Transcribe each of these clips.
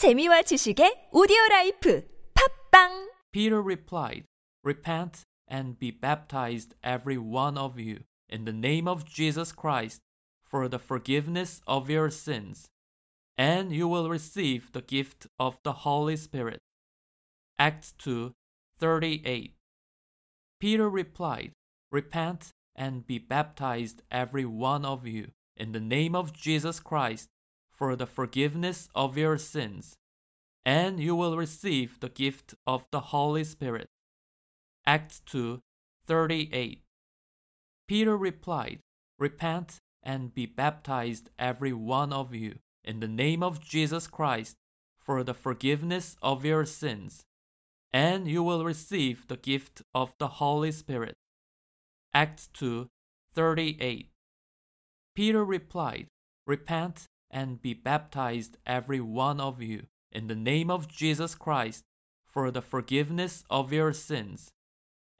재미와 지식의 오디오 라이프 팝빵 Peter replied, Repent and be baptized, every one of you, in the name of Jesus Christ, for the forgiveness of your sins, and you will receive the gift of the Holy Spirit. Acts 2 38. Peter replied, Repent and be baptized, every one of you, in the name of Jesus Christ, for the forgiveness of your sins, and you will receive the gift of the Holy Spirit. Acts 2 38. Peter replied, Repent and be baptized, every one of you, in the name of Jesus Christ, for the forgiveness of your sins, and you will receive the gift of the Holy Spirit. Acts 2 38. Peter replied, Repent and be baptized, every one of you, in the name of Jesus Christ, for the forgiveness of your sins,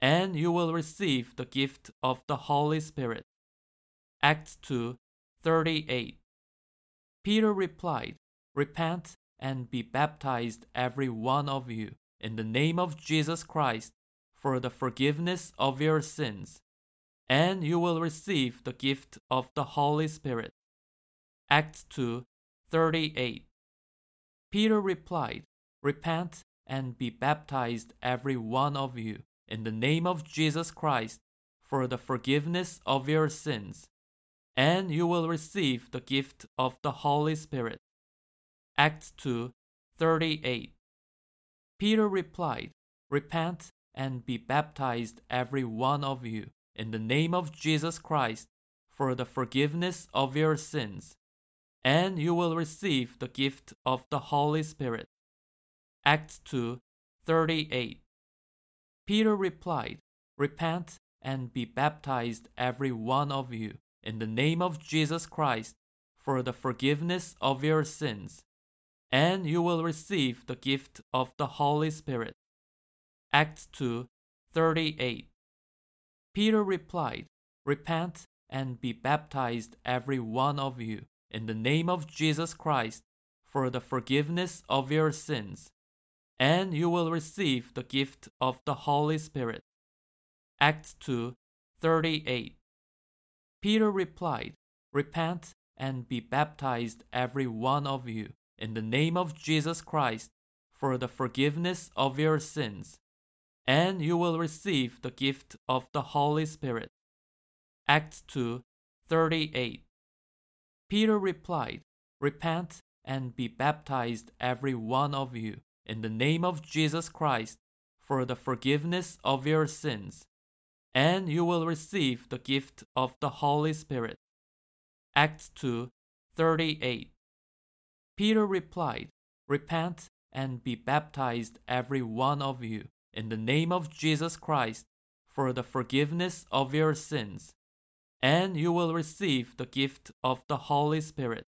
and you will receive the gift of the Holy Spirit. Acts 2 38. Peter replied, Repent and be baptized, every one of you, in the name of Jesus Christ, for the forgiveness of your sins, and you will receive the gift of the Holy Spirit. Acts 2 38. Peter replied, Repent and be baptized, every one of you, in the name of Jesus Christ, for the forgiveness of your sins, and you will receive the gift of the Holy Spirit. Acts 2 38. Peter replied, Repent and be baptized, every one of you, in the name of Jesus Christ, for the forgiveness of your sins, and you will receive the gift of the Holy Spirit. Acts 2 38. Peter replied, Repent and be baptized, every one of you, in the name of Jesus Christ, for the forgiveness of your sins, and you will receive the gift of the Holy Spirit. Acts 2 38. Peter replied, Repent and be baptized, every one of you, in the name of Jesus Christ, for the forgiveness of your sins, and you will receive the gift of the Holy Spirit. Acts 2 38. Peter replied, Repent and be baptized, every one of you, in the name of Jesus Christ, for the forgiveness of your sins, and you will receive the gift of the Holy Spirit. Acts 2 38. Peter replied, Repent and be baptized, every one of you, in the name of Jesus Christ, for the forgiveness of your sins, and you will receive the gift of the Holy Spirit. Acts 2 38. Peter replied, Repent and be baptized, every one of you, in the name of Jesus Christ, for the forgiveness of your sins, and you will receive the gift of the Holy Spirit.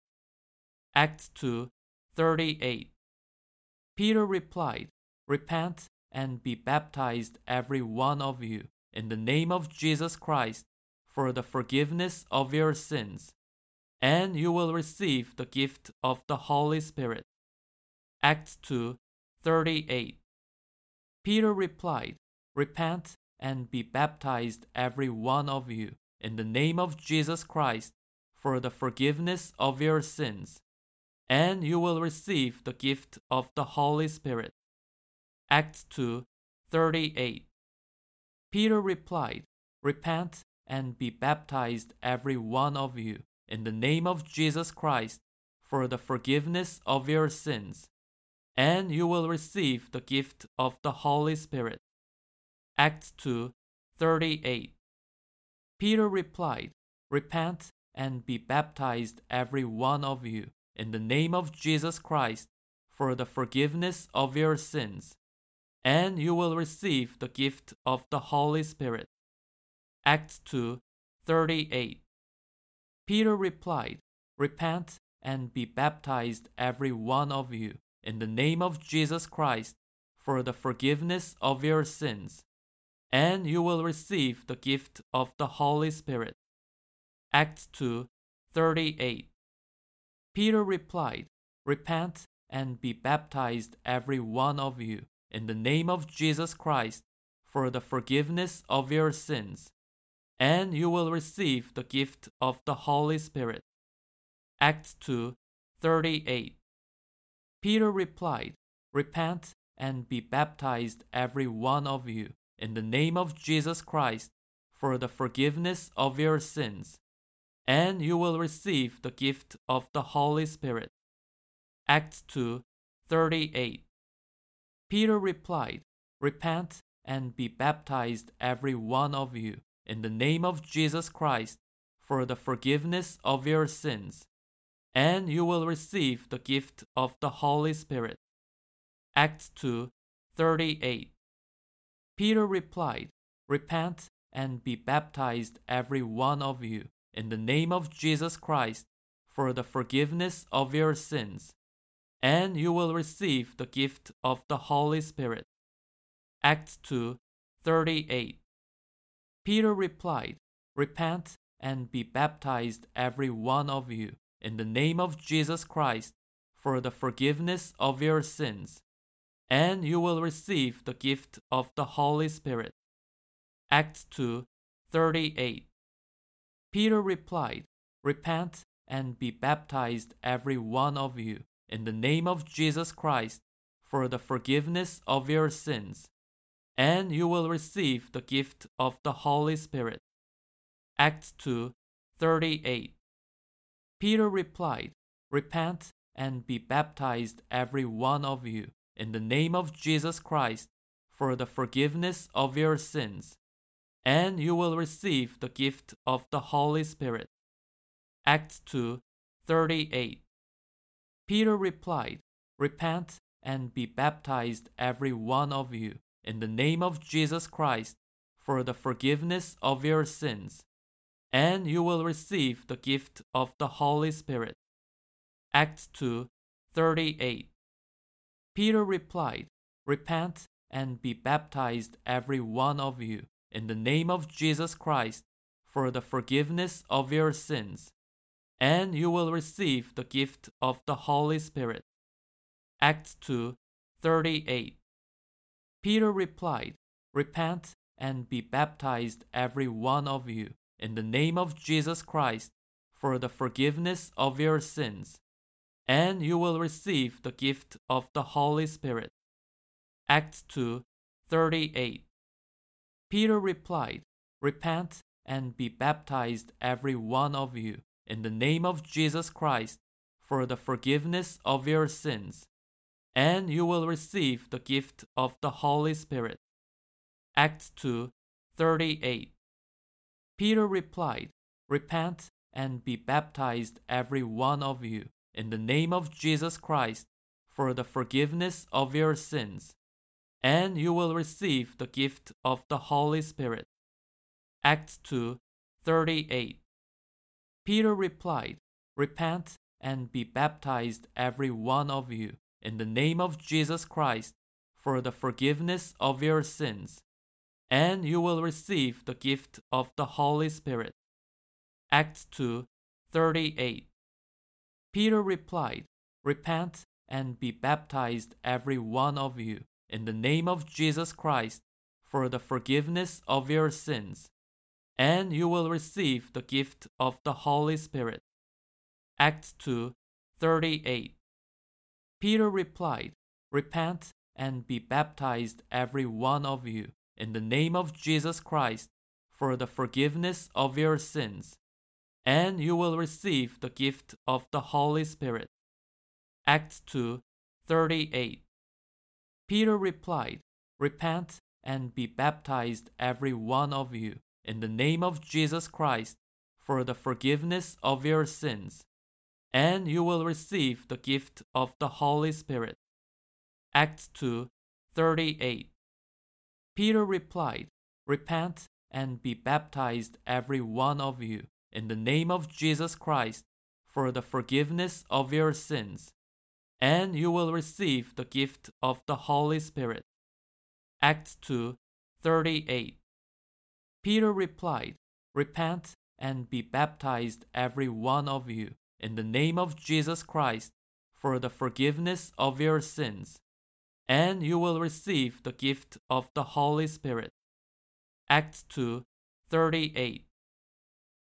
Acts 2 38. Peter replied, Repent and be baptized, every one of you, in the name of Jesus Christ, for the forgiveness of your sins, and you will receive the gift of the Holy Spirit. Acts 2 38. Peter replied, Repent and be baptized, every one of you, in the name of Jesus Christ, for the forgiveness of your sins, and you will receive the gift of the Holy Spirit. Acts 2 38. Peter replied, Repent and be baptized, every one of you, in the name of Jesus Christ, for the forgiveness of your sins, and you will receive the gift of the Holy Spirit. Acts 2 38. Peter replied, Repent and be baptized, every one of you, in the name of Jesus Christ, for the forgiveness of your sins, and you will receive the gift of the Holy Spirit. Acts 2 38. Peter replied, Repent and be baptized, every one of you, in the name of Jesus Christ, for the forgiveness of your sins, and you will receive the gift of the Holy Spirit. Acts 2 38. Peter replied, Repent and be baptized, every one of you, in the name of Jesus Christ, for the forgiveness of your sins, and you will receive the gift of the Holy Spirit. Acts 2 38. Peter replied, Repent and be baptized, every one of you, in the name of Jesus Christ, for the forgiveness of your sins, and you will receive the gift of the Holy Spirit. Acts 2 38. Peter replied, Repent and be baptized, every one of you, in the name of Jesus Christ, for the forgiveness of your sins, and you will receive the gift of the Holy Spirit. Acts 2 38. Peter replied, Repent and be baptized, every one of you, in the name of Jesus Christ, for the forgiveness of your sins, and you will receive the gift of the Holy Spirit. Acts 2 38. Peter replied, Repent and be baptized, every one of you, in the name of Jesus Christ, for the forgiveness of your sins, and you will receive the gift of the Holy Spirit. Acts 2 38. Peter replied, Repent and be baptized, every one of you, in the name of Jesus Christ, for the forgiveness of your sins, and you will receive the gift of the Holy Spirit. Acts 2 38. Peter replied, Repent and be baptized, every one of you, in the name of Jesus Christ, for the forgiveness of your sins, and you will receive the gift of the Holy Spirit. Acts 2 38. Peter replied, Repent and be baptized, every one of you, in the name of Jesus Christ, for the forgiveness of your sins, and you will receive the gift of the Holy Spirit. Acts 2 38. Peter replied, Repent and be baptized, every one of you, in the name of Jesus Christ, for the forgiveness of your sins, and you will receive the gift of the Holy Spirit. Acts 2 38. Peter replied, Repent and be baptized, every one of you, in the name of Jesus Christ, for the forgiveness of your sins, and you will receive the gift of the Holy Spirit. Acts 2 38. Peter replied, Repent and be baptized, every one of you, in the name of Jesus Christ, for the forgiveness of your sins, and you will receive the gift of the Holy Spirit. Acts 2 38. Peter replied, Repent and be baptized, every one of you, in the name of Jesus Christ, for the forgiveness of your sins, and you will receive the gift of the Holy Spirit. Acts 2 38. Peter replied, Repent and be baptized, every one of you, in the name of Jesus Christ, for the forgiveness of your sins, and you will receive the gift of the Holy Spirit. Acts 2 38. Peter replied, Repent and be baptized, every one of you, in the name of Jesus Christ, for the forgiveness of your sins, and you will receive the gift of the Holy Spirit. Acts 2 38. Peter replied, Repent and be baptized, every one of you, in the name of Jesus Christ, for the forgiveness of your sins, and you will receive the gift of the Holy Spirit. Acts 2 38. Peter replied, Repent and be baptized, every one of you, in the name of Jesus Christ, for the forgiveness of your sins, and you will receive the gift of the Holy Spirit. Acts 2 38. Peter replied, Repent and be baptized, every one of you, in the name of Jesus Christ, for the forgiveness of your sins, and you will receive the gift of the Holy Spirit. Acts 2 38. Peter replied, Repent and be baptized, every one of you, in the name of Jesus Christ, for the forgiveness of your sins, and you will receive the gift of the Holy Spirit. Acts 2 38.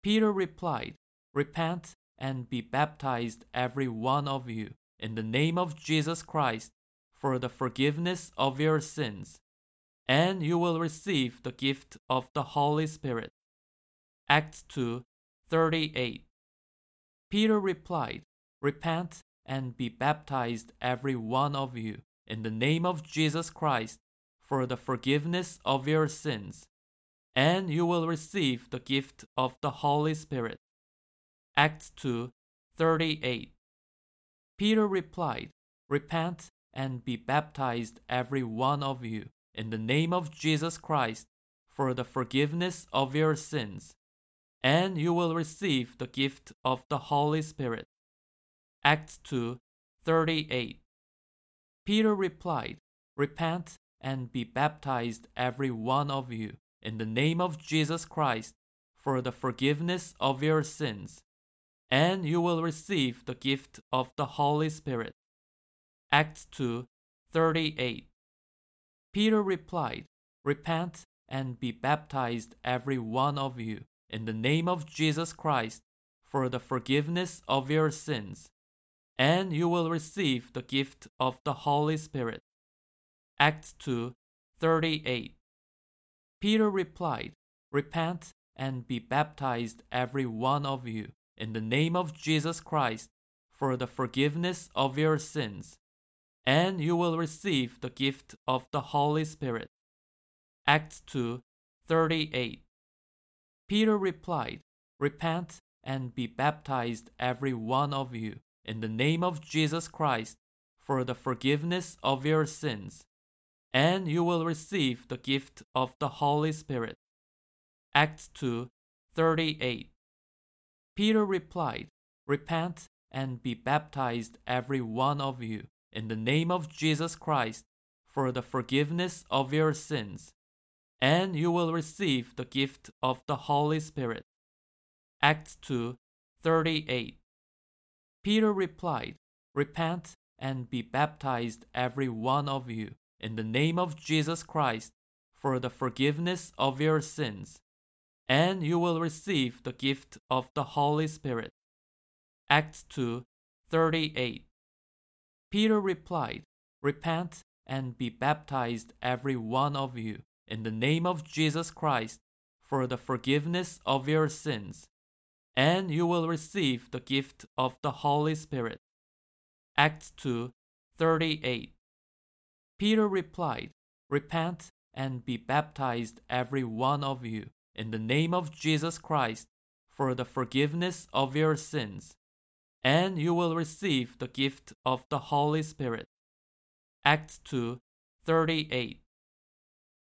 Peter replied, Repent and be baptized, every one of you, in the name of Jesus Christ, for the forgiveness of your sins, and you will receive the gift of the Holy Spirit. Acts 2 38. Peter replied, Repent and be baptized, every one of you, in the name of Jesus Christ, for the forgiveness of your sins, and you will receive the gift of the Holy Spirit. Acts 2 38. Peter replied, Repent and be baptized, every one of you, in the name of Jesus Christ, for the forgiveness of your sins, and you will receive the gift of the Holy Spirit. Acts 2 38. Peter replied, Repent and be baptized, every one of you, in the name of Jesus Christ, for the forgiveness of your sins, and you will receive the gift of the Holy Spirit. Acts 2 38. Peter replied, Repent and be baptized, every one of you, in the name of Jesus Christ, for the forgiveness of your sins, and you will receive the gift of the Holy Spirit. Acts 2 38. Peter replied, Repent and be baptized, every one of you, in the name of Jesus Christ, for the forgiveness of your sins, and you will receive the gift of the Holy Spirit. Acts 2 38. Peter replied, Repent and be baptized, every one of you, in the name of Jesus Christ, for the forgiveness of your sins, and you will receive the gift of the Holy Spirit. Acts 2 38. Peter replied, Repent and be baptized, every one of you, in the name of Jesus Christ, for the forgiveness of your sins, and you will receive the gift of the Holy Spirit. Acts 2 38. Peter replied, Repent and be baptized, every one of you, in the name of Jesus Christ, for the forgiveness of your sins, and you will receive the gift of the Holy Spirit. Acts 2 38. Peter replied, Repent and be baptized, every one of you, in the name of Jesus Christ, for the forgiveness of your sins, and you will receive the gift of the Holy Spirit. Acts 2 38. Peter replied, Repent and be baptized, every one of you, in the name of Jesus Christ, for the forgiveness of your sins, and you will receive the gift of the Holy Spirit. Acts 2 38.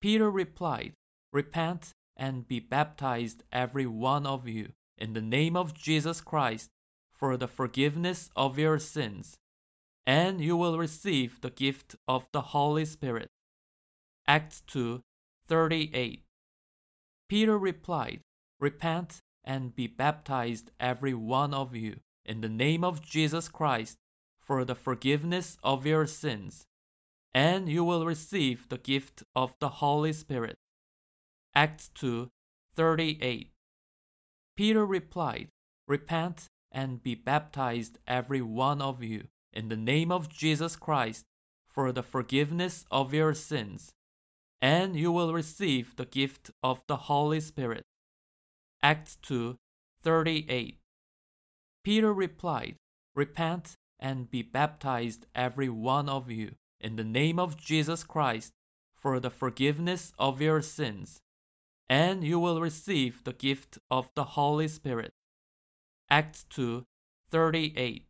Peter replied, Repent and be baptized, every one of you, in the name of Jesus Christ, for the forgiveness of your sins, and you will receive the gift of the Holy Spirit. Acts 2 38. Peter replied, Repent and be baptized, every one of you, in the name of Jesus Christ, for the forgiveness of your sins, and you will receive the gift of the Holy Spirit. Acts 2 38. Peter replied, Repent and be baptized, every one of you, in the name of Jesus Christ, for the forgiveness of your sins, and you will receive the gift of the Holy Spirit. Acts 2 38. Peter replied, Repent and be baptized, every one of you, in the name of Jesus Christ, for the forgiveness of your sins, and you will receive the gift of the Holy Spirit. Acts 2 38.